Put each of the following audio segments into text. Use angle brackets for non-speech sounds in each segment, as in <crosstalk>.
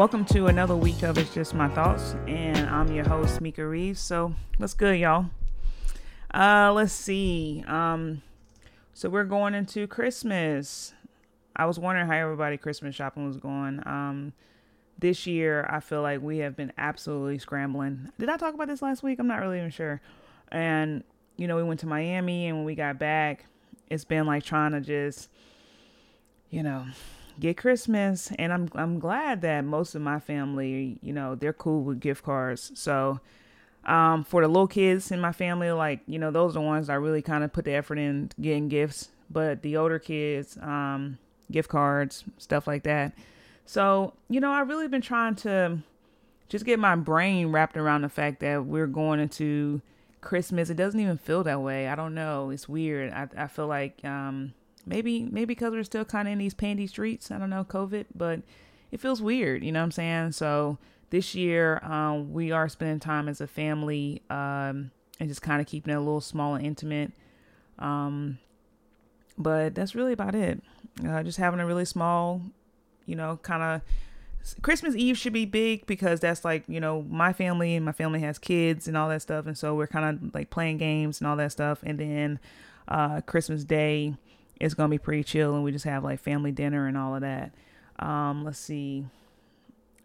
Welcome to another week of It's Just My Thoughts, and I'm your host, Mika Reeves. So, what's good, y'all? Uh, let's see. Um, so we're going into Christmas. I was wondering how everybody Christmas shopping was going. Um, this year, I feel like we have been absolutely scrambling. Did I talk about this last week? I'm not really even sure. And you know, we went to Miami, and when we got back, it's been like trying to just, you know, get Christmas. And I'm I'm glad that most of my family, you know, they're cool with gift cards. So um, for the little kids in my family, like, you know, those are the ones I really kind of put the effort in getting gifts. But the older kids, um, gift cards, stuff like that. So, you know, I've really been trying to just get my brain wrapped around the fact that we're going into Christmas. It doesn't even feel that way. I don't know. It's weird. I, I feel like um, maybe maybe because we're still kind of in these pandy streets. I don't know, COVID, but it feels weird. You know what I'm saying? So this year, um, we are spending time as a family um, and just kind of keeping it a little small and intimate. Um, but that's really about it. Uh, just having a really small, you know, kind of Christmas Eve should be big because that's like, you know, my family and my family has kids and all that stuff. And so we're kind of like playing games and all that stuff. And then uh, Christmas Day going to be pretty chill and we just have like family dinner and all of that. Um, let's see.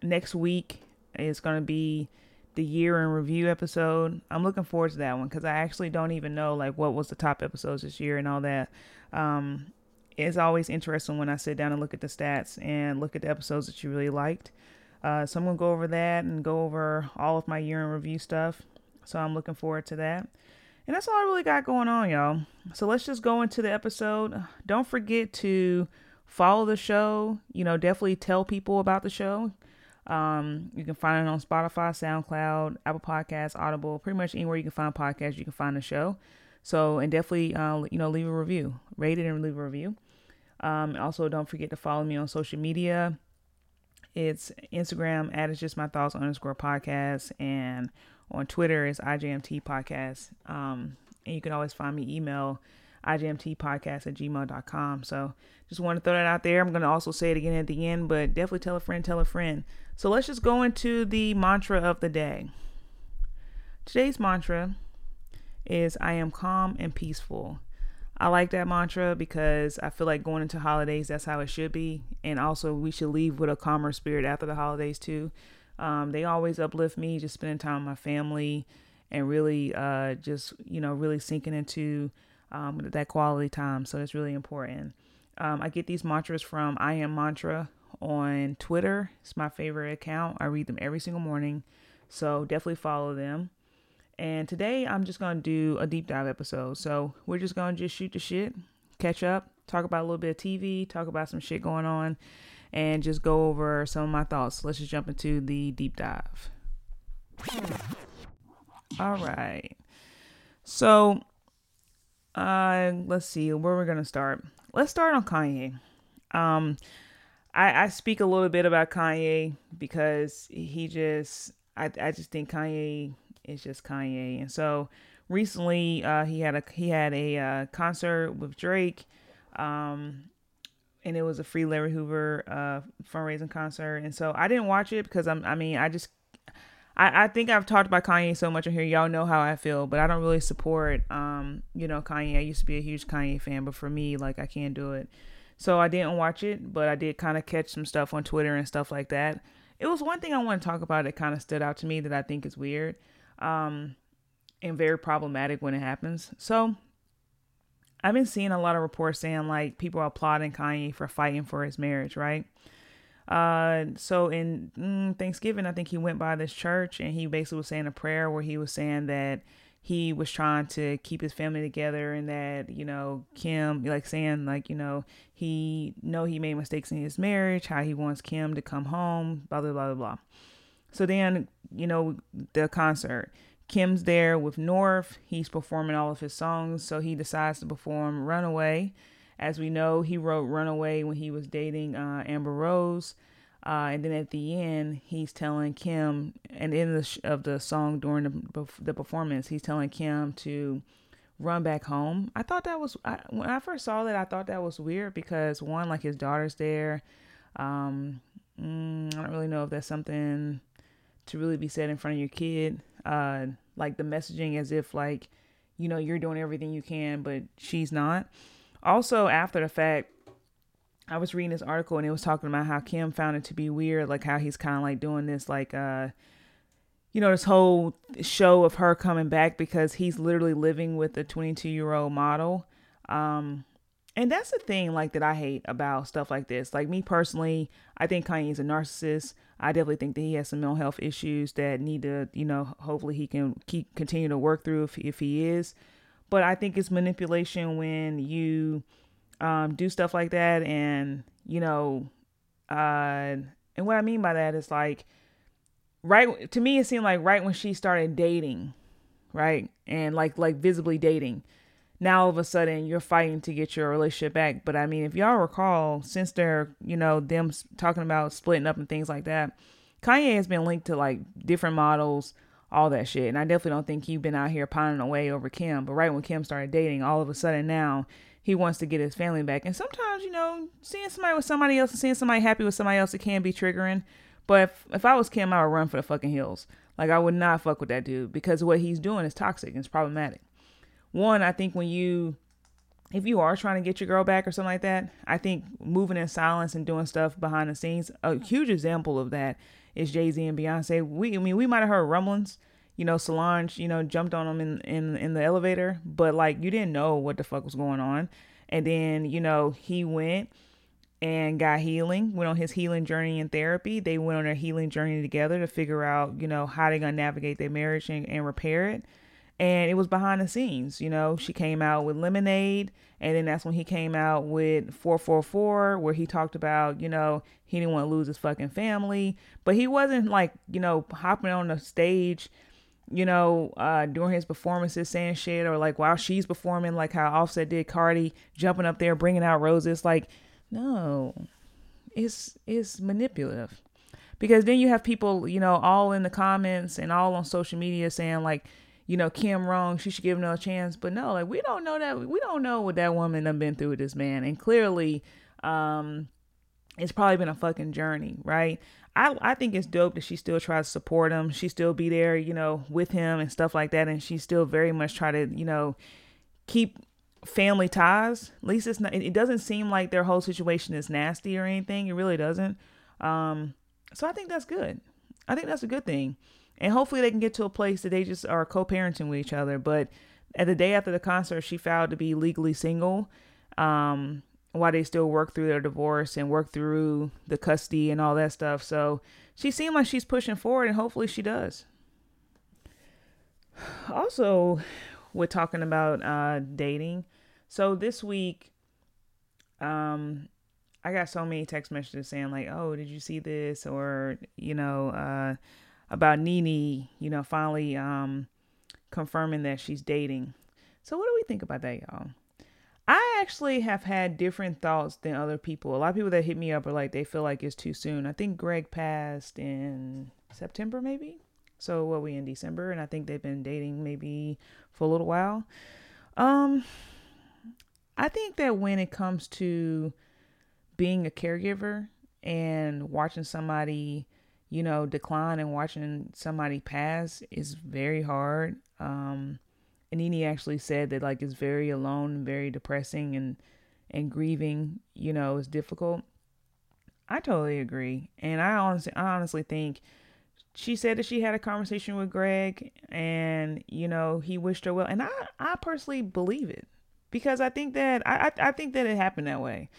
Next week is to be the year in review episode. I'm looking forward to that one because I actually don't even know like what was the top episodes this year and all that. Um, it's always interesting when I sit down and look at the stats and look at the episodes that you really liked. Uh, so I'm gonna go over that and go over all of my year in review stuff. So I'm looking forward to that. And that's all I really got going on, y'all. So let's just go into the episode. Don't forget to follow the show. You know, definitely tell people about the show. Um, you can find it on Spotify, SoundCloud, Apple Podcasts, Audible, pretty much anywhere you can find podcasts, you can find the show. So, and definitely, uh, you know, leave a review, rate it and leave a review. Um, also, don't forget to follow me on social media. It's Instagram at it's just my thoughts underscore podcast, and on Twitter is IJMT podcast. Um, and you can always find me email IJMTpodcast at gmail.com. So just want to throw that out there. I'm going to also say it again at the end, but definitely tell a friend, tell a friend. So let's just go into the mantra of the day. Today's mantra is I am calm and peaceful. I like that mantra because I feel like going into holidays, that's how it should be. And also, we should leave with a calmer spirit after the holidays, too. Um, they always uplift me, just spending time with my family and really uh, just, you know, really sinking into um, that quality time. So it's really important. Um, I get these mantras from I Am Mantra on Twitter. It's my favorite account. I read them every single morning. So definitely follow them. And today I'm just going to do a deep dive episode. So we're just going to just shoot the shit, catch up, talk about a little bit of TV, talk about some shit going on, and just go over some of my thoughts. Let's just jump into the deep dive. All right. So, uh, let's see where we're gonna start. Let's start on Kanye. Um, I, I speak a little bit about Kanye because he just, I, I just think Kanye is just Kanye, and so recently, uh, he had a he had a uh, concert with Drake, um, and it was a free Larry Hoover uh fundraising concert, and so I didn't watch it because I'm, I mean, I just I, I think I've talked about Kanye so much on here. Y'all know how I feel, but I don't really support, um, you know, Kanye. I used to be a huge Kanye fan, but for me, like, I can't do it. So I didn't watch it, but I did kind of catch some stuff on Twitter and stuff like that. It was one thing I want to talk about that kind of stood out to me that I think is weird, um, and very problematic when it happens. So I've been seeing a lot of reports saying like people are applauding Kanye for fighting for his marriage, right? Uh, so in mm, Thanksgiving, I think he went by this church and he basically was saying a prayer where he was saying that he was trying to keep his family together and that you know Kim like saying like you know he know he made mistakes in his marriage how he wants Kim to come home blah blah blah blah blah so then you know the concert Kim's there with North he's performing all of his songs so he decides to perform Runaway as we know, he wrote Runaway when he was dating uh, Amber Rose. Uh, and then at the end, he's telling Kim, and in the sh- of the song during the, the performance, he's telling Kim to run back home. I thought that was I, when I first saw that. I thought that was weird because one, like his daughter's there, um, mm, I don't really know if that's something to really be said in front of your kid. Uh, like the messaging as if like, you know, you're doing everything you can, but she's not. Also, after the fact, I was reading this article and it was talking about how Kim found it to be weird, like how he's kind of like doing this, like, uh, you know, this whole show of her coming back because he's literally living with a 22 year old model. Um, and that's the thing, like, that I hate about stuff like this. Like, me personally, I think Kanye's a narcissist. I definitely think that he has some mental health issues that need to, you know, hopefully he can keep continue to work through if, if he is. But I think it's manipulation when you um, do stuff like that. And, you know, uh, and what I mean by that is like, right to me, it seemed like right when she started dating, right? And like, like visibly dating. Now all of a sudden you're fighting to get your relationship back. But I mean, if y'all recall, since they're, you know, them talking about splitting up and things like that, Kanye has been linked to like different models, all that shit. And I definitely don't think he's been out here pining away over Kim. But right when Kim started dating, all of a sudden now he wants to get his family back. And sometimes, you know, seeing somebody with somebody else and seeing somebody happy with somebody else, it can be triggering. But if, if I was Kim, I would run for the fucking hills. Like, I would not fuck with that dude because what he's doing is toxic and it's problematic. One, I think when you, if you are trying to get your girl back or something like that, I think moving in silence and doing stuff behind the scenes, a huge example of that is Jay Z and Beyonce. We, I mean, we might have heard rumblings you know, Solange, you know, jumped on them in, in, in the elevator, but like you didn't know what the fuck was going on. And then, you know, he went and got healing, went on his healing journey in therapy. They went on their healing journey together to figure out, you know, how they're to navigate their marriage and, and repair it. And it was behind the scenes, you know, she came out with Lemonade. And then that's when he came out with 444, where he talked about, you know, he didn't want to lose his fucking family. But he wasn't like, you know, hopping on the stage you know, uh, during his performances saying shit or like while she's performing, like how Offset did Cardi jumping up there, bringing out roses. Like, no, it's, it's manipulative because then you have people, you know, all in the comments and all on social media saying like, you know, Kim wrong, she should give him a chance. But no, like we don't know that we don't know what that woman done been through with this man. And clearly, um, it's probably been a fucking journey, right? I I think it's dope that she still tries to support him. She still be there, you know, with him and stuff like that. And she still very much try to, you know, keep family ties. At least it's not. It doesn't seem like their whole situation is nasty or anything. It really doesn't. Um, so I think that's good. I think that's a good thing. And hopefully they can get to a place that they just are co-parenting with each other. But at the day after the concert, she filed to be legally single. Um, while they still work through their divorce and work through the custody and all that stuff. So she seemed like she's pushing forward, and hopefully she does. <sighs> Also, we're talking about uh, dating. So this week, um, I got so many text messages saying like, "Oh, did you see this?" or you know, uh, about Nene, you know, finally um, confirming that she's dating. So what do we think about that, y'all? I actually have had different thoughts than other people. A lot of people that hit me up are like they feel like it's too soon. I think Greg passed in September maybe. So what we in December and I think they've been dating maybe for a little while. Um I think that when it comes to being a caregiver and watching somebody, you know, decline and watching somebody pass is very hard. Um and Nene actually said that like it's very alone very depressing and and grieving, you know, is difficult. I totally agree. And I honestly I honestly think she said that she had a conversation with Greg and, you know, he wished her well. And I, I personally believe it. Because I think that I, I think that it happened that way.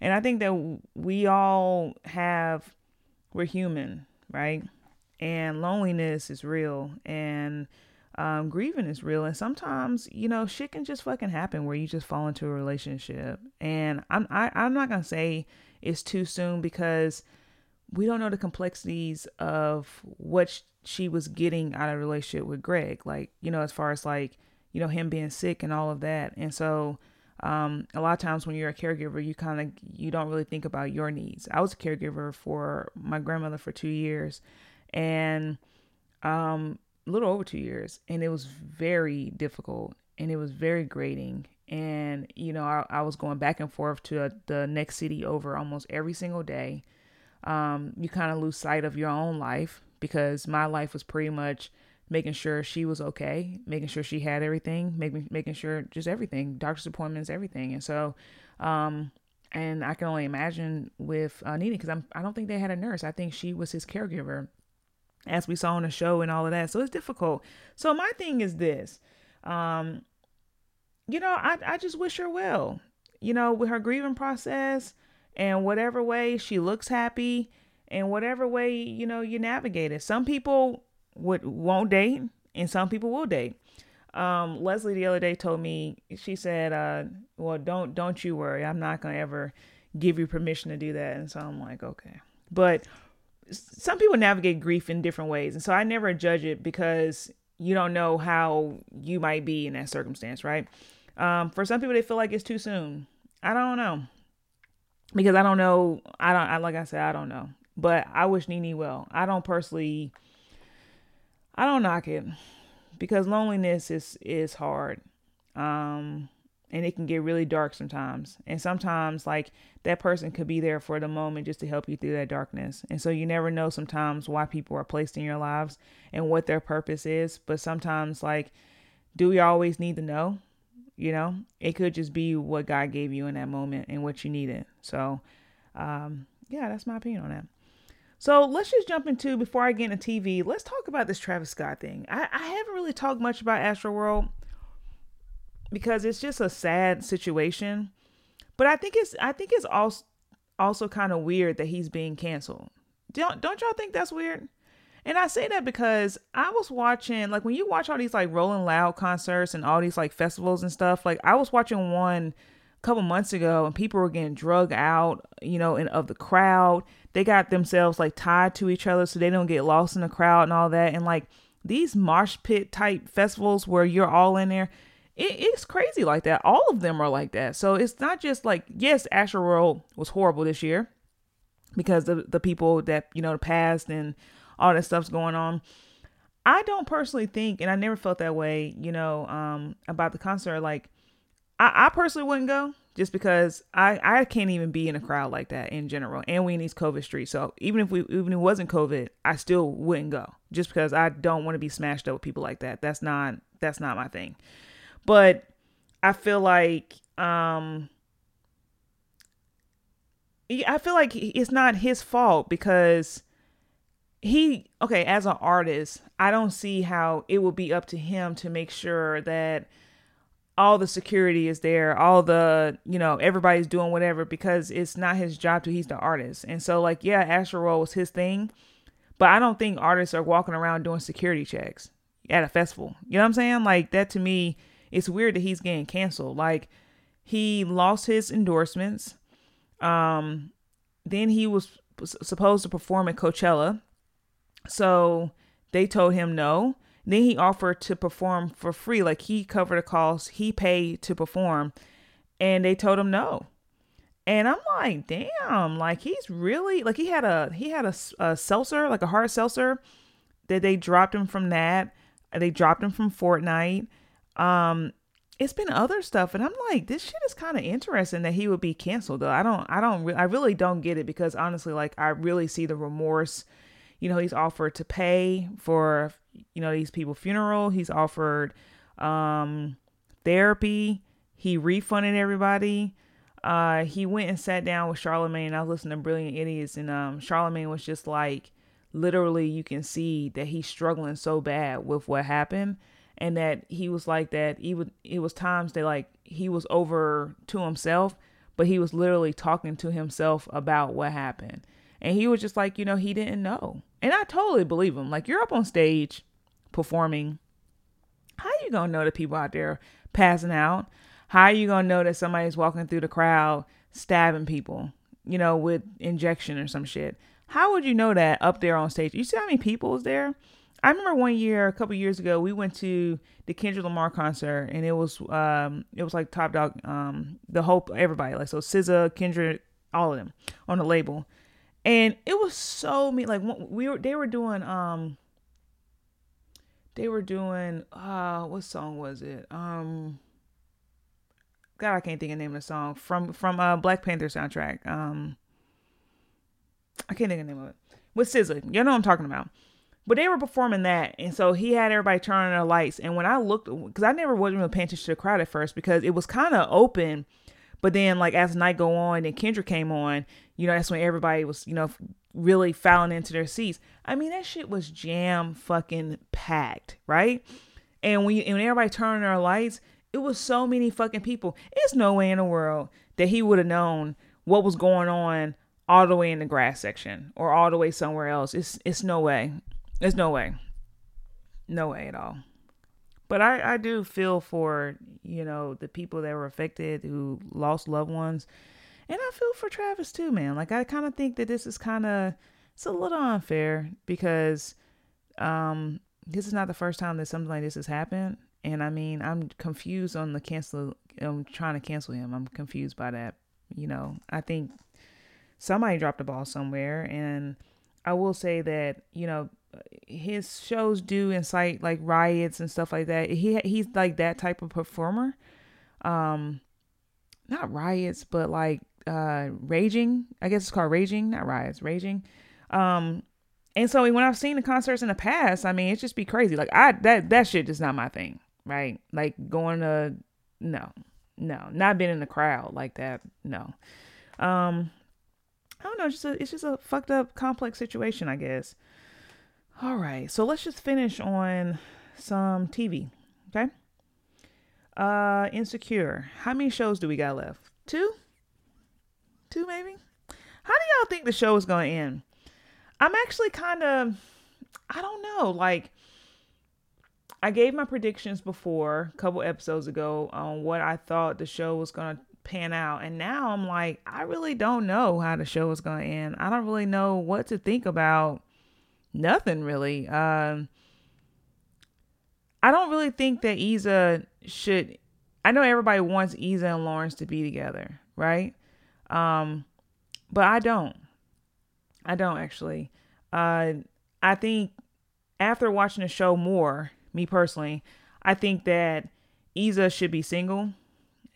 And I think that we all have we're human, right? And loneliness is real. And um, grieving is real. And sometimes, you know, shit can just fucking happen where you just fall into a relationship. And I'm, I, I'm not going to say it's too soon because we don't know the complexities of what she was getting out of relationship with Greg. Like, you know, as far as like, you know, him being sick and all of that. And so, um, a lot of times when you're a caregiver, you kind of, you don't really think about your needs. I was a caregiver for my grandmother for two years and, um, a little over two years, and it was very difficult and it was very grating. And you know, I, I was going back and forth to a, the next city over almost every single day. um, you kind of lose sight of your own life because my life was pretty much making sure she was okay, making sure she had everything, making making sure just everything, doctor's appointments, everything. And so, um, and I can only imagine with uh, because I'm I don't think they had a nurse. I think she was his caregiver, as we saw on the show and all of that. So it's difficult. So my thing is this, um, you know, I I just wish her well. You know, with her grieving process and whatever way she looks happy and whatever way you know you navigate it. Some people would won't date and some people will date. Um, Leslie the other day told me she said, uh, "Well, don't don't you worry. I'm not gonna ever give you permission to do that." And so I'm like, okay, but some people navigate grief in different ways, and so I never judge it because you don't know how you might be in that circumstance, right? Um, for some people, they feel like it's too soon. I don't know because I don't know. I don't. I like I said, I don't know. But I wish Nene well. I don't personally. I don't knock it because loneliness is is hard. Um and it can get really dark sometimes. And sometimes like that person could be there for the moment just to help you through that darkness. And so you never know sometimes why people are placed in your lives and what their purpose is, but sometimes like do we always need to know? You know, it could just be what God gave you in that moment and what you needed. So, um, yeah, that's my opinion on that. So let's just jump into before I get into TV. Let's talk about this Travis Scott thing. I, I haven't really talked much about Astroworld because it's just a sad situation, but I think it's I think it's also also kind of weird that he's being canceled. Don't don't y'all think that's weird? And I say that because I was watching like when you watch all these like Rolling Loud concerts and all these like festivals and stuff. Like I was watching one couple months ago and people were getting drug out, you know, and of the crowd they got themselves like tied to each other so they don't get lost in the crowd and all that. And like these mosh pit type festivals where you're all in there, it, it's crazy like that. All of them are like that. So it's not just like, yes, Astroworld was horrible this year because the the people that, you know, passed and all that stuff's going on. I don't personally think, and I never felt that way, you know, um, about the concert. Like, I, I personally wouldn't go just because I, I can't even be in a crowd like that in general. And we in these COVID streets. So even if we even if it wasn't COVID, I still wouldn't go. Just because I don't want to be smashed up with people like that. That's not that's not my thing. But I feel like um I feel like it's not his fault because he okay, as an artist, I don't see how it would be up to him to make sure that all the security is there, all the, you know, everybody's doing whatever because it's not his job to, he's the artist. And so, like, yeah, Astroworld was his thing, but I don't think artists are walking around doing security checks at a festival. You know what I'm saying? Like, that to me, it's weird that he's getting canceled. Like, he lost his endorsements. Um, then he was supposed to perform at Coachella. So they told him no. Then he offered to perform for free, like he covered the cost, he paid to perform, and they told him no. And I'm like, damn, like he's really like he had a he had a, a seltzer, like a hard seltzer, that they dropped him from that. They dropped him from Fortnite. Um, it's been other stuff, and I'm like, this shit is kind of interesting that he would be canceled. Though I don't, I don't, I really don't get it because honestly, like I really see the remorse. You know, he's offered to pay for you know these people funeral. He's offered um therapy. He refunded everybody. Uh he went and sat down with Charlamagne i was listening to brilliant idiots and um Charlamagne was just like literally you can see that he's struggling so bad with what happened. And that he was like that even it was times that like he was over to himself but he was literally talking to himself about what happened and he was just like you know he didn't know and I totally believe him. Like you're up on stage performing. How you gonna know that people out there passing out? How you gonna know that somebody's walking through the crowd stabbing people, you know, with injection or some shit? How would you know that up there on stage? You see how many people was there? I remember one year, a couple years ago, we went to the Kendrick Lamar concert, and it was um, it was like Top Dawg, um, the whole everybody, like so SZA, Kendrick, all of them on the label and it was so me like we were they were doing um they were doing uh what song was it um god i can't think of the name of the song from from uh black panther soundtrack um I can't think of the name of it. With SZA. You know what I'm talking about. But they were performing that, and so he had everybody turning their lights. And when I looked, because I never wasn't really paying attention to the crowd at first because it was kind of open, but then like as night go on and Kendrick came on, you know that's when everybody was you know really filing into their seats. I mean that shit was jam fucking packed, right? And when you, and when everybody turned their lights, it was so many fucking people. It's no way in the world that he would have known what was going on all the way in the grass section or all the way somewhere else. It's it's no way. It's no way. No way at all. But I, I do feel for, you know, the people that were affected who lost loved ones. And I feel for Travis too, man. Like I kind of think that this is kind of it's a little unfair because um this is not the first time that something like this has happened. And I mean, I'm confused on the cancel I'm trying to cancel him. I'm confused by that. You know, I think somebody dropped the ball somewhere and I will say that, you know, his shows do incite like riots and stuff like that. He he's like that type of performer. Um not riots, but like uh raging. I guess it's called raging, not riots, raging. Um and so when I've seen the concerts in the past, I mean, it just be crazy. Like I that that shit is not my thing, right? Like going to no. No, not being in the crowd like that. No. Um I don't know, it's just a, it's just a fucked up complex situation, I guess. All right, so let's just finish on some TV, okay? Uh, Insecure. How many shows do we got left? Two? Two, maybe? How do y'all think the show is going to end? I'm actually kind of, I don't know. Like, I gave my predictions before, a couple episodes ago, on what I thought the show was going to pan out. And now I'm like, I really don't know how the show is going to end. I don't really know what to think about nothing really. Um, I don't really think that Issa should. I know everybody wants Issa and Lawrence to be together, right? Um, but I don't. I don't actually. Uh, I think after watching the show more, me personally, I think that Issa should be single.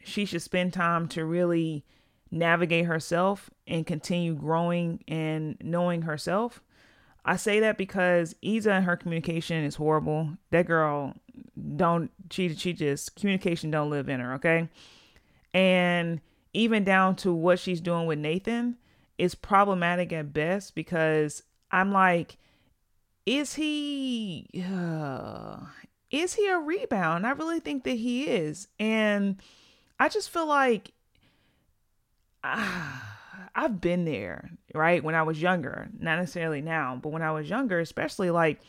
She should spend time to really navigate herself and continue growing and knowing herself. I say that because Issa and her communication is horrible. That girl don't she she just communication don't live in her, okay? And even down to what she's doing with Nathan is problematic at best because I'm like is he uh, <sighs> is he a rebound? I really think that he is. And I just feel like <sighs> I've been there, right? When I was younger, not necessarily now, but when I was younger, especially like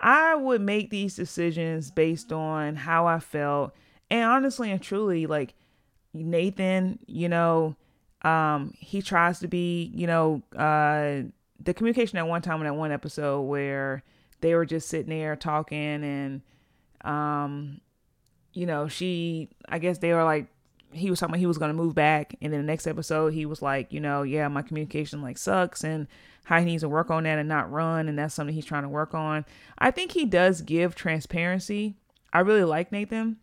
I would make these decisions based on how I felt. And honestly and truly, like Nathan, you know, um, he tries to be, you know, uh, the communication at one time in that one episode where they were just sitting there talking and, um, you know, she, I guess they were like he was talking about he was going to move back and then the next episode he was like you know yeah my communication like sucks and how he needs to work on that and not run and that's something he's trying to work on. I think he does give transparency. I really like nathan.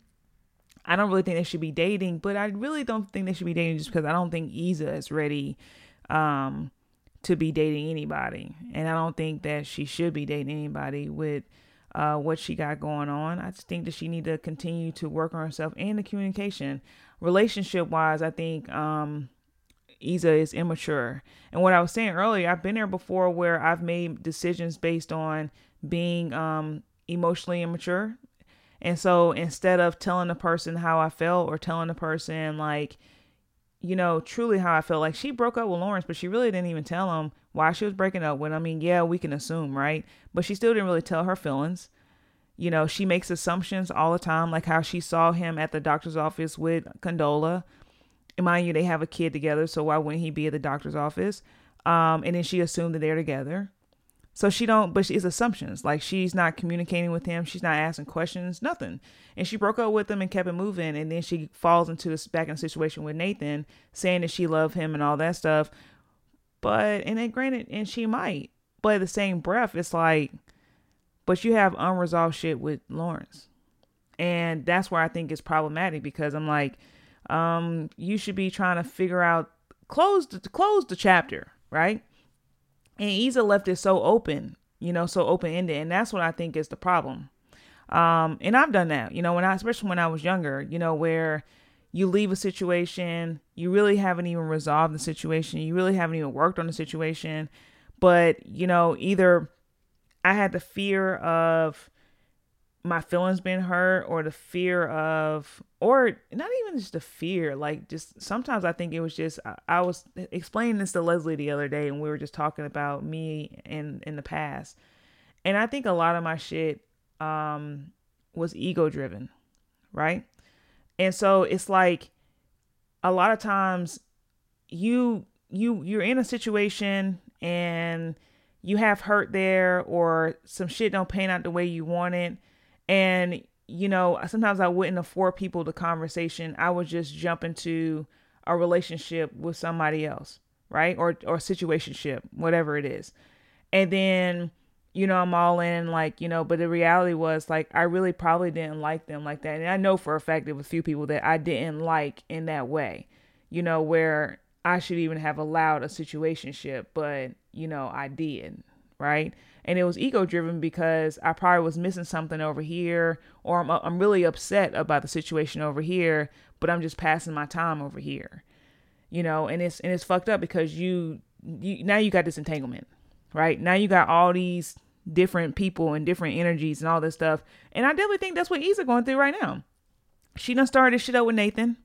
I don't really think they should be dating but i really don't think they should be dating just because i don't think Issa is ready um to be dating anybody and i don't think that she should be dating anybody with uh, what she got going on. I just think that she need to continue to work on herself and the communication relationship wise, I think um Issa is immature. And what I was saying earlier, I've been there before where I've made decisions based on being um emotionally immature. And so instead of telling the person how I felt or telling the person like you know, truly how I felt like she broke up with Lawrence, but she really didn't even tell him why she was breaking up with. him. I mean, yeah, we can assume, right? But she still didn't really tell her feelings. You know, she makes assumptions all the time, like how she saw him at the doctor's office with Condola. And mind you, they have a kid together, so why wouldn't he be at the doctor's office? Um, and then she assumed that they're together. So she don't, but it's assumptions. Like she's not communicating with him. She's not asking questions, nothing. And she broke up with him and kept it moving. And then she falls into this back in situation with Nathan, saying that she loved him and all that stuff. But and then granted, and she might, but at the same breath, it's like but you have unresolved shit with Lawrence. And that's where I think it's problematic because I'm like, um, you should be trying to figure out close the close the chapter, right? And Issa left it so open, you know, so open ended. And that's what I think is the problem. Um, and I've done that, you know, when I, especially when I was younger, you know, where you leave a situation, you really haven't even resolved the situation, you really haven't even worked on the situation, but, you know, either I had the fear of my feelings being hurt or the fear of or not even just the fear like just sometimes i think it was just I, was explaining this to leslie the other day and we were just talking about me in in the past. And i think a lot of my shit um was ego driven right? And so it's like a lot of times you you you're in a situation and you have hurt there or some shit don't pan out the way you want it and, you know, sometimes I wouldn't afford people the conversation. I would just jump into a relationship with somebody else, right? Or or situationship, whatever it is. And then, you know, I'm all in like, you know, but the reality was like I really probably didn't like them like that. And I know for a fact there was a few people that I didn't like in that way, you know, where I should even have allowed a situationship, but you know, I did, right? and it was ego driven because I probably was missing something over here, or I'm I'm really upset about the situation over here, but I'm just passing my time over here, you know, and it's and it's fucked up because you you now you got this entanglement, right? Now you got all these different people and different energies and all this stuff, and I definitely think that's what Issa going through right now. She done started shit up with Nathan.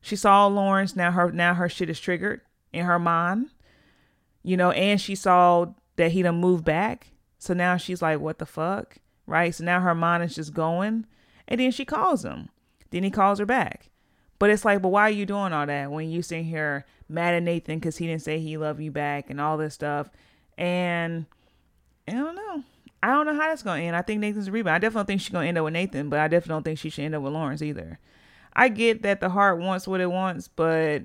She saw Lawrence. Now her now her shit is triggered in her mind, you know, and she saw that he done moved back. So now she's like, what the fuck? Right? So now her mind is just going. And then she calls him. Then he calls her back. But it's like, but why are you doing all that when you sitting here mad at Nathan because he didn't say he loved you back and all this stuff? And I don't know. I don't know how that's gonna end. I think Nathan's a rebound. I definitely think she's gonna end up with Nathan, but I definitely don't think she should end up with Lawrence either. I get that the heart wants what it wants, but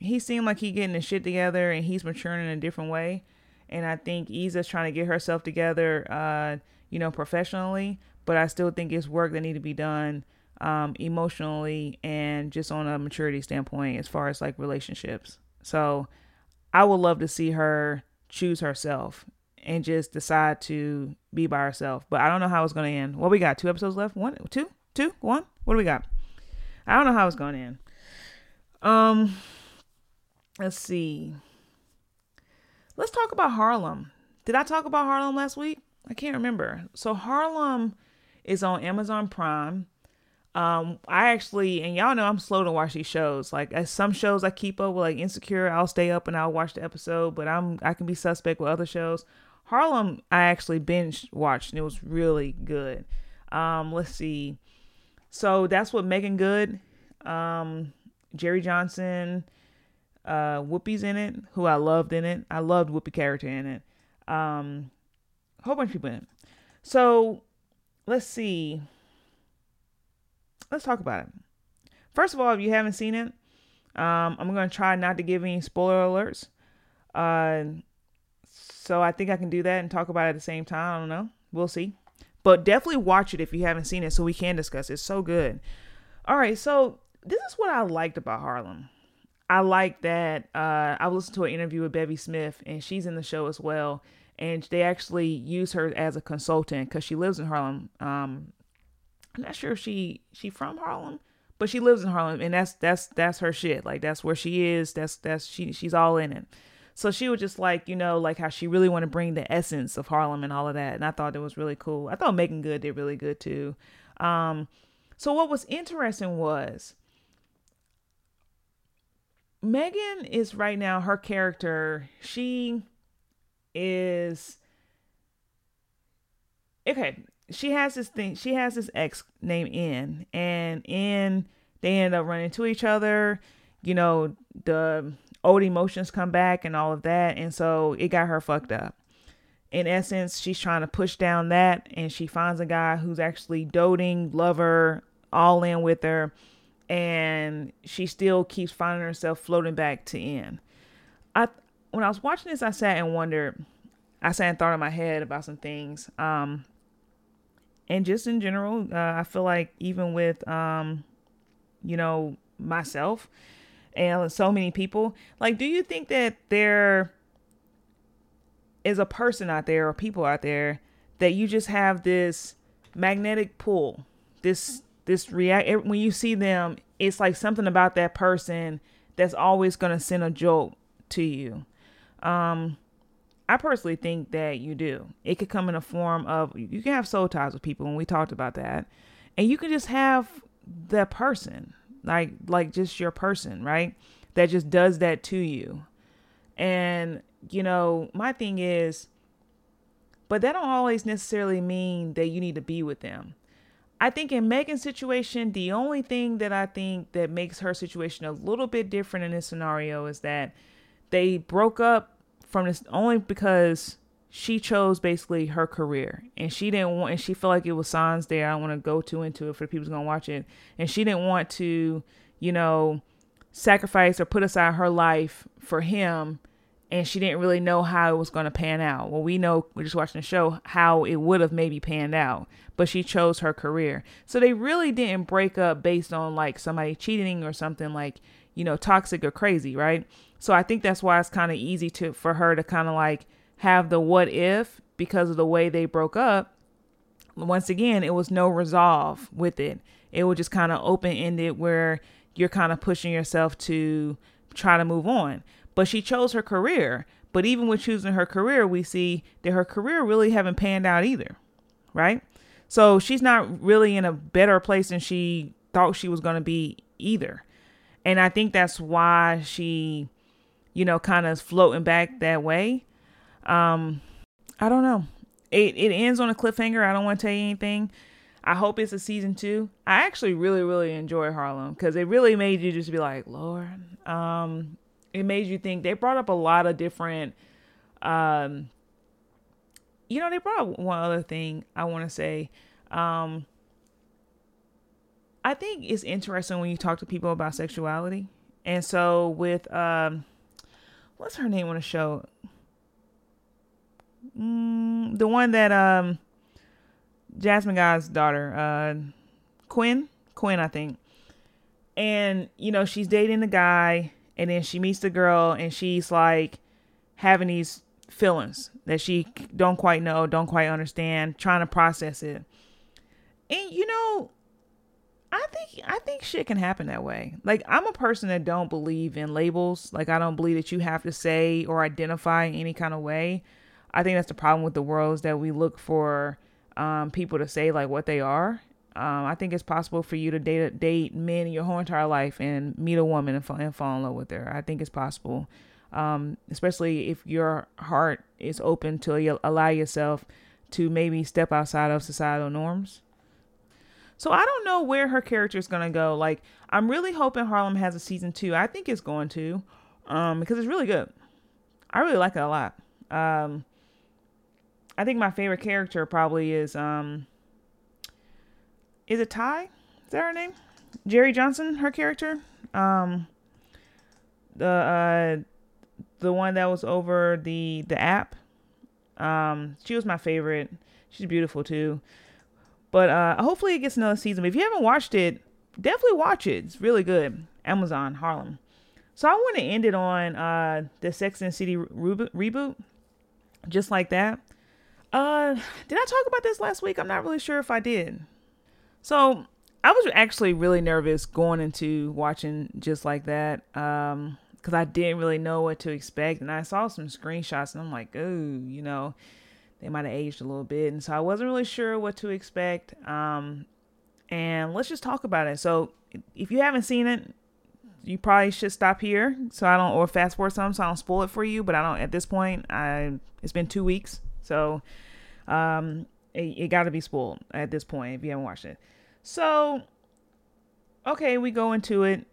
he seemed like he getting his shit together and he's maturing in a different way. And I think Issa's trying to get herself together, uh, you know, professionally. But I still think it's work that need to be done um, emotionally and just on a maturity standpoint as far as like relationships. So I would love to see her choose herself and just decide to be by herself. But I don't know how it's going to end. What we got? Two episodes left? One, two, two, one? What do we got? I don't know how it's going to end. Um, let's see. Let's talk about Harlem. Did I talk about Harlem last week? I can't remember. So Harlem is on Amazon Prime. Um, I actually, and y'all know I'm slow to watch these shows. Like as some shows I keep up with, like Insecure, I'll stay up and I'll watch the episode, but I'm I can be suspect with other shows. Harlem, I actually binge watched and it was really good. Um, let's see. So that's what Meagan Good, um, Jerrie Johnson, uh, Whoopi's in it, who I loved in it. I loved Whoopi character in it. Um, a whole bunch of people in it. So let's see. Let's talk about it. First of all, if you haven't seen it, um, I'm gonna try not to give any spoiler alerts. Uh, so I think I can do that and talk about it at the same time. I don't know. We'll see. But definitely watch it if you haven't seen it so we can discuss it. It's so good. All right, so this is what I liked about Harlem. I like that. Uh, I listened to an interview with Bevy Smith, and she's in the show as well. And they actually use her as a consultant because she lives in Harlem. Um, I'm not sure if she she from Harlem, but she lives in Harlem, and that's that's that's her shit. Like that's where she is. That's that's she she's all in it. So she was just like, you know, like how she really want to bring the essence of Harlem and all of that. And I thought it was really cool. I thought Meagan Good did really good too. Um, so what was interesting was Meagan is right now her character. She is okay. She has this thing. She has this ex named Ian, and Ian they end up running into each other. You know, the old emotions come back and all of that, and so it got her fucked up. In essence, she's trying to push down that, and she finds a guy who's actually doting, lover, all in with her and she still keeps finding herself floating back to Ian. I when I was watching this, I sat and wondered. I sat and thought in my head about some things. Um, and just in general, uh, I feel like even with um, you know, myself and so many people, like, do you think that there is a person out there or people out there that you just have this magnetic pull. This this react when you see them, it's like something about that person that's always going to send a joke to you. Um I personally think that you do. It could come in a form of you can have soul ties with people, and we talked about that, and you can just have that person, like like just your person, right? That just does that to you, and you know my thing is, but that don't always necessarily mean that you need to be with them. I think in Meagan's situation, the only thing that I think that makes her situation a little bit different in this scenario is that they broke up from this only because she chose basically her career and she didn't want and she felt like it was signs there. I don't want to go too into it for people's gonna watch it. And she didn't want to, you know, sacrifice or put aside her life for him and she didn't really know how it was going to pan out. Well, we know we're just watching the show how it would have maybe panned out, but she chose her career. So they really didn't break up based on like somebody cheating or something like, you know, toxic or crazy, right? So I think that's why it's kind of easy to for her to kind of like have the what if because of the way they broke up. Once again, it was no resolve with it. It was just kind of open ended where you're kind of pushing yourself to try to move on. But she chose her career. But even with choosing her career, we see that her career really haven't panned out either. Right? So she's not really in a better place than she thought she was going to be either. And I think that's why she you know, kind of floating back that way. Um, I don't know. It it ends on a cliffhanger. I don't want to tell you anything. I hope it's a season two. I actually really really enjoy Harlem because it really made you just be like, Lord. Um, it made you think. They brought up a lot of different. Um, you know, they brought up one other thing I want to say. Um, I think it's interesting when you talk to people about sexuality. And so with um what's her name on the show? Mm, the one that um Jasmine Guy's daughter, uh Quinn, Quinn, I think. And you know, she's dating the guy, and then she meets the girl, and she's like having these feelings that she don't quite know, don't quite understand, trying to process it. And you know, I think I think shit can happen that way. Like I'm a person that don't believe in labels. Like I don't believe that you have to say or identify in any kind of way. I think that's the problem with the world is that we look for um, people to say like what they are. Um, I think it's possible for you to date date men your whole entire life and meet a woman and fall, and fall in love with her. I think it's possible, um, especially if your heart is open to allow yourself to maybe step outside of societal norms. So I don't know where her character is gonna go. Like I'm really hoping Harlem has a season two. I think it's going to, um, because it's really good. I really like it a lot. Um, I think my favorite character probably is um, is it Tye? Is that her name? Jerrie Johnson, her character. Um, the uh, the one that was over the the app. Um, she was my favorite. She's beautiful too. But uh, hopefully it gets another season. But if you haven't watched it, definitely watch it. It's really good. Amazon Harlem. So I want to end it on uh, the Sex and City reboot, reboot, just like that. Uh, did I talk about this last week? I'm not really sure if I did. So I was actually really nervous going into watching just like that. Um, because I didn't really know what to expect, and I saw some screenshots, and I'm like, oh, you know, they might have aged a little bit, and so I wasn't really sure what to expect. Um, and let's just talk about it. So if you haven't seen it, you probably should stop here so I don't or fast forward some so I don't spoil it for you. But I don't at this point. I it's been two weeks, so um, it, it got to be spoiled at this point if you haven't watched it. So okay, we go into it.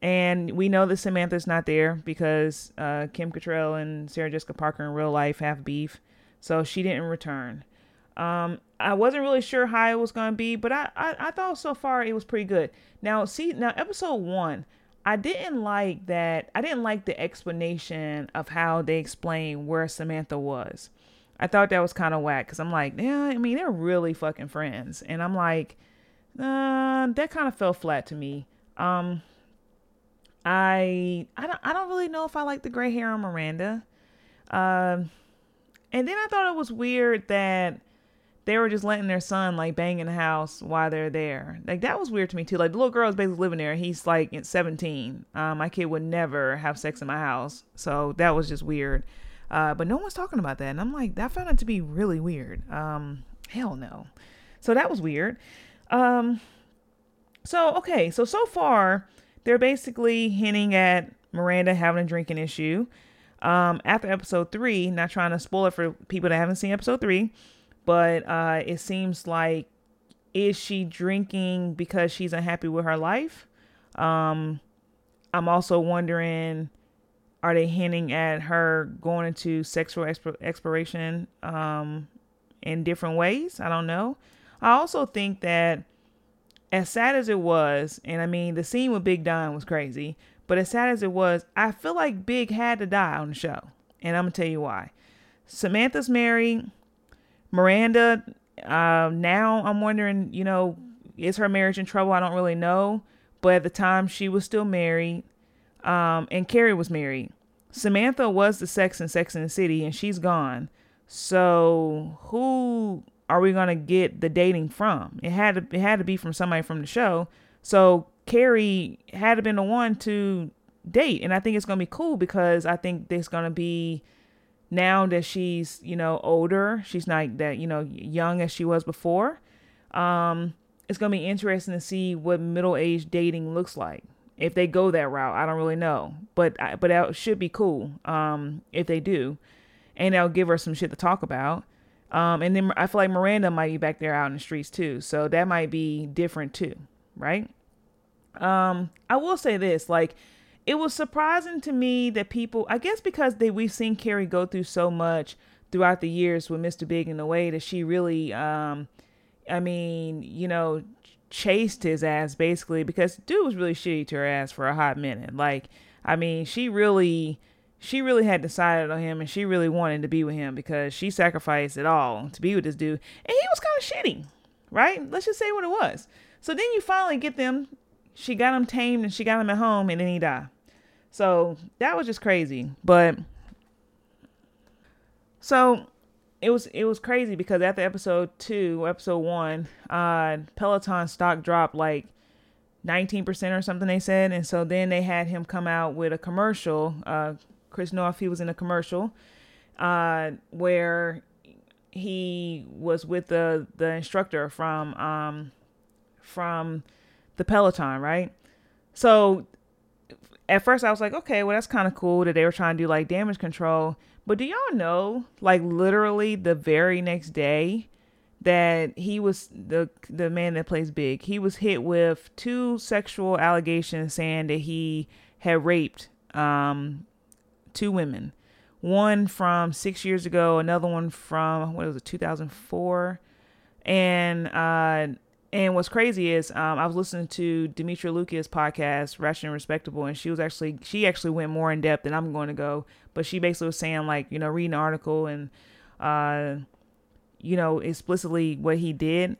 And we know that Samantha's not there because uh, Kim Cattrall and Sarah Jessica Parker in real life have beef. So she didn't return. Um, I wasn't really sure how it was going to be, but I, I, I thought so far it was pretty good. Now, see, now episode one, I didn't like that. I didn't like the explanation of how they explained where Samantha was. I thought that was kind of whack because I'm like, yeah, I mean, they're really fucking friends. And I'm like, uh, that kind of fell flat to me. Um, I, I don't, I don't really know if I like the gray hair on Miranda. Um, And then I thought it was weird that they were just letting their son like bang in the house while they're there. Like that was weird to me too. Like the little girl is basically living there. He's like 17. Um, my kid would never have sex in my house, so that was just weird. Uh, but no one's talking about that, and I'm like, that found it to be really weird. Um, hell no. So that was weird. Um, so okay, so so far they're basically hinting at Miranda having a drinking issue. Um, after episode three, not trying to spoil it for people that haven't seen episode three, but uh, it seems like is she drinking because she's unhappy with her life? Um, I'm also wondering, are they hinting at her going into sexual exp- exploration um, in different ways? I don't know. I also think that as sad as it was, and I mean the scene with Big Don was crazy, but as sad as it was, I feel like Big had to die on the show. And I'm going to tell you why. Samantha's married. Miranda, uh, now I'm wondering, you know, is her marriage in trouble? I don't really know. But at the time, she was still married. Um, and Carrie was married. Samantha was the sex in Sex in the City, and she's gone. So who are we gonna get the dating from? It had to it had to be from somebody from the show. So Carrie had to been the one to date. And I think it's gonna be cool because I think there's gonna be now that she's, you know, older, she's not that, you know, young as she was before. Um, it's gonna be interesting to see what middle aged dating looks like. If they go that route, I don't really know, but but that should be cool. Um, if they do, and they'll give her some shit to talk about. Um, and then I feel like Miranda might be back there out in the streets too, so that might be different too, right? Um, I will say this, like it was surprising to me that people, I guess because they we've seen Carrie go through so much throughout the years with Mr. Big in the way that she really um I mean, you know, chased his ass basically because dude was really shitty to her ass for a hot minute. Like, I mean, she really she really had decided on him and she really wanted to be with him because she sacrificed it all to be with this dude. And he was kind of shitty, right? Let's just say what it was. So then you finally get them she got him tamed and she got him at home and then he died. So that was just crazy. But so it was it was crazy because after episode two, episode one, uh Peloton stock dropped like 19% or something they said. And so then they had him come out with a commercial. Uh Chris Noth, he was in a commercial, uh, where he was with the the instructor from um from the Peloton, right? So at first I was like, okay, well that's kind of cool that they were trying to do like damage control. But do y'all know, like literally the very next day that he was the the man that plays Big, he was hit with two sexual allegations saying that he had raped um two women. One from six years ago, another one from what was it, 2004. And uh and what's crazy is um, I was listening to Demetria Lucas podcast, and Respectable, and she was actually she actually went more in depth than I'm going to go. But she basically was saying like you know reading an article and uh, you know explicitly what he did.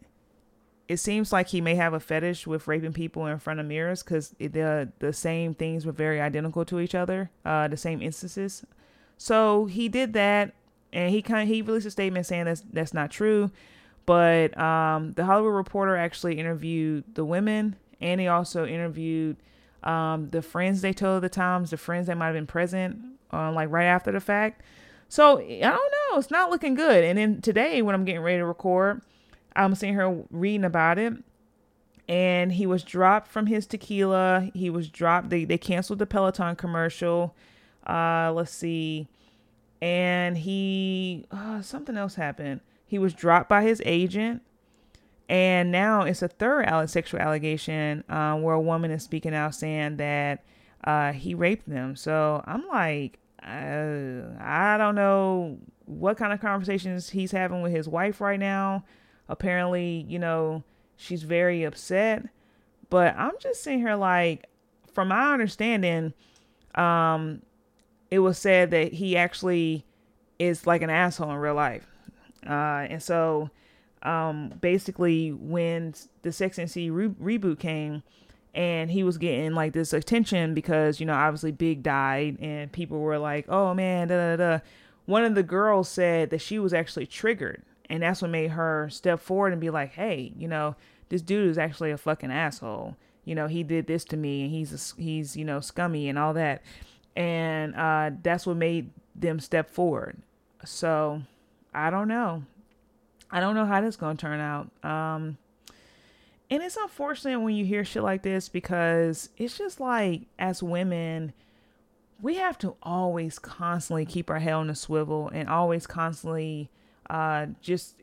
It seems like he may have a fetish with raping people in front of mirrors because the the same things were very identical to each other, uh, the same instances. So he did that, and he kind of he released a statement saying that's that's not true. But um, the Hollywood Reporter actually interviewed the women, and he also interviewed um, the friends they told the times, the friends that might have been present, uh, like right after the fact. So I don't know, it's not looking good. And then today, when I'm getting ready to record, I'm seeing her reading about it. And he was dropped from his tequila. He was dropped. They they canceled the Peloton commercial. Uh, let's see. And he uh, something else happened. He was dropped by his agent. And now it's a third sexual allegation um, where a woman is speaking out saying that uh, he raped them. So I'm like, uh, I don't know what kind of conversations he's having with his wife right now. Apparently, you know, she's very upset. But I'm just sitting here like, from my understanding, um, it was said that he actually is like an asshole in real life. Uh, and so um, basically, when the Sex and City re- reboot came, and he was getting like this attention because you know obviously Big died, and people were like, "Oh man," da da da. one of the girls said that she was actually triggered, and that's what made her step forward and be like, "Hey, you know, this dude is actually a fucking asshole. You know, he did this to me, and he's a, he's you know scummy and all that." And uh, that's what made them step forward. So I don't know. I don't know how this gonna turn out. Um, and it's unfortunate when you hear shit like this because it's just like as women we have to always constantly keep our head on the swivel and always constantly uh just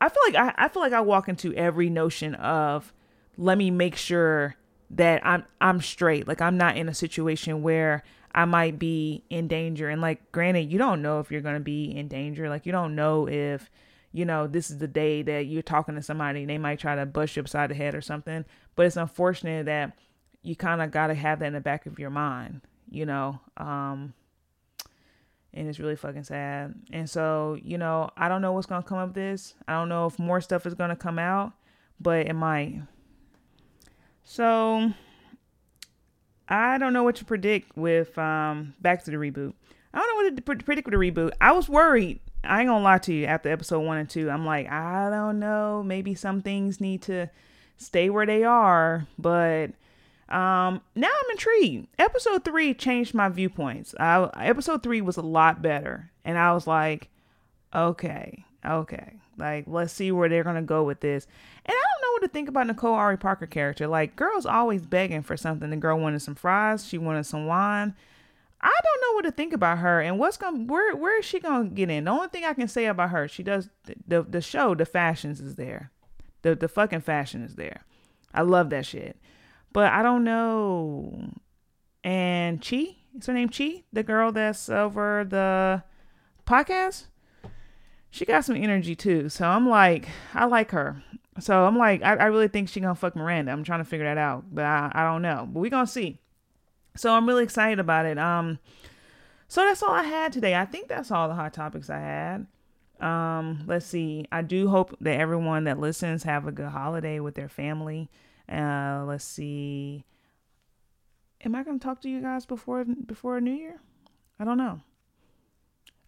I feel like I, I feel like I walk into every notion of let me make sure that I'm I'm straight. Like I'm not in a situation where I might be in danger. And like granted, you don't know if you're gonna be in danger. Like you don't know if you know, this is the day that you're talking to somebody they might try to bust you upside the head or something. But it's unfortunate that you kind of got to have that in the back of your mind, you know. Um, and it's really fucking sad. And so, you know, I don't know what's going to come of this. I don't know if more stuff is going to come out, but it might. So, I don't know what to predict with um, back to the reboot. I don't know what to predict with the reboot. I was worried I ain't gonna lie to you. After episode one and two, I'm like, I don't know. Maybe some things need to stay where they are, but um, now I'm intrigued. Episode three changed my viewpoints. I, episode three was a lot better, and I was like, okay, okay, like let's see where they're gonna go with this. And I to think about Nicole Ari Parker character. Like, girl's always begging for something. The girl wanted some fries. She wanted some wine. I don't know what to think about her and what's going where where is she to get in. The only thing I can say about her, she does the the show, the fashions is there. The the fucking fashion is there. I love that shit. But I don't know. And Chi, is her name Chi? The girl that's over the podcast? She got some energy too. So I'm like, I like her. So I'm like, I, I really think she gonna fuck Miranda. I'm trying to figure that out. But I, I don't know. But we gonna see. So I'm really excited about it. Um, so that's all I had today. I think that's all the hot topics I had. Um, let's see. I do hope that everyone that listens have a good holiday with their family. Uh, let's see. Am I to talk to you guys before before New Year? I don't know.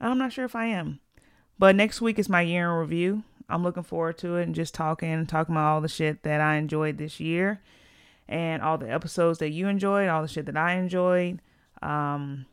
I'm not sure if I am. But next week is my year in review. I'm looking forward to it and just talking, talking about all the shit that I enjoyed this year and all the episodes that you enjoyed, all the shit that I enjoyed. Um,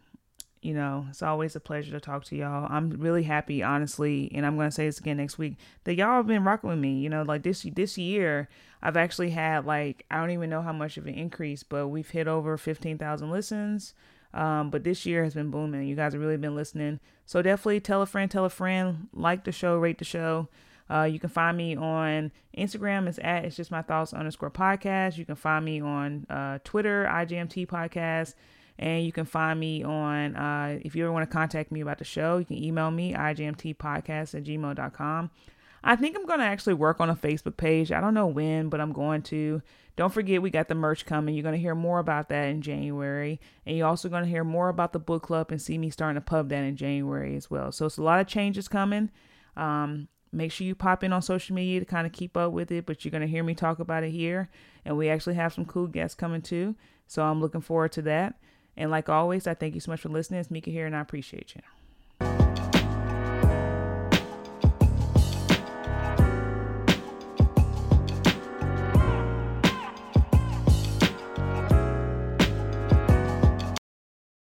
you know, it's always a pleasure to talk to y'all. I'm really happy, honestly, and I'm gonna say this again next week that y'all have been rocking with me. You know, like this this year, I've actually had like I don't even know how much of an increase, but we've hit over fifteen thousand listens. Um, but this year has been booming. You guys have really been listening. So definitely tell a friend, tell a friend, like the show, rate the show. Uh, you can find me on Instagram. It's at it's just my thoughts underscore podcast. You can find me on uh, Twitter, IGMT podcast. And you can find me on, uh, if you ever want to contact me about the show, you can email me, igmtpodcast at gmail.com. I think I'm going to actually work on a Facebook page. I don't know when, but I'm going to. Don't forget, we got the merch coming. You're going to hear more about that in January. And you're also going to hear more about the book club and see me starting to pub that in January as well. So it's a lot of changes coming. Um, make sure you pop in on social media to kind of keep up with it, but you're going to hear me talk about it here. And we actually have some cool guests coming too. So I'm looking forward to that. And like always, I thank you so much for listening. It's Mika here, and I appreciate you.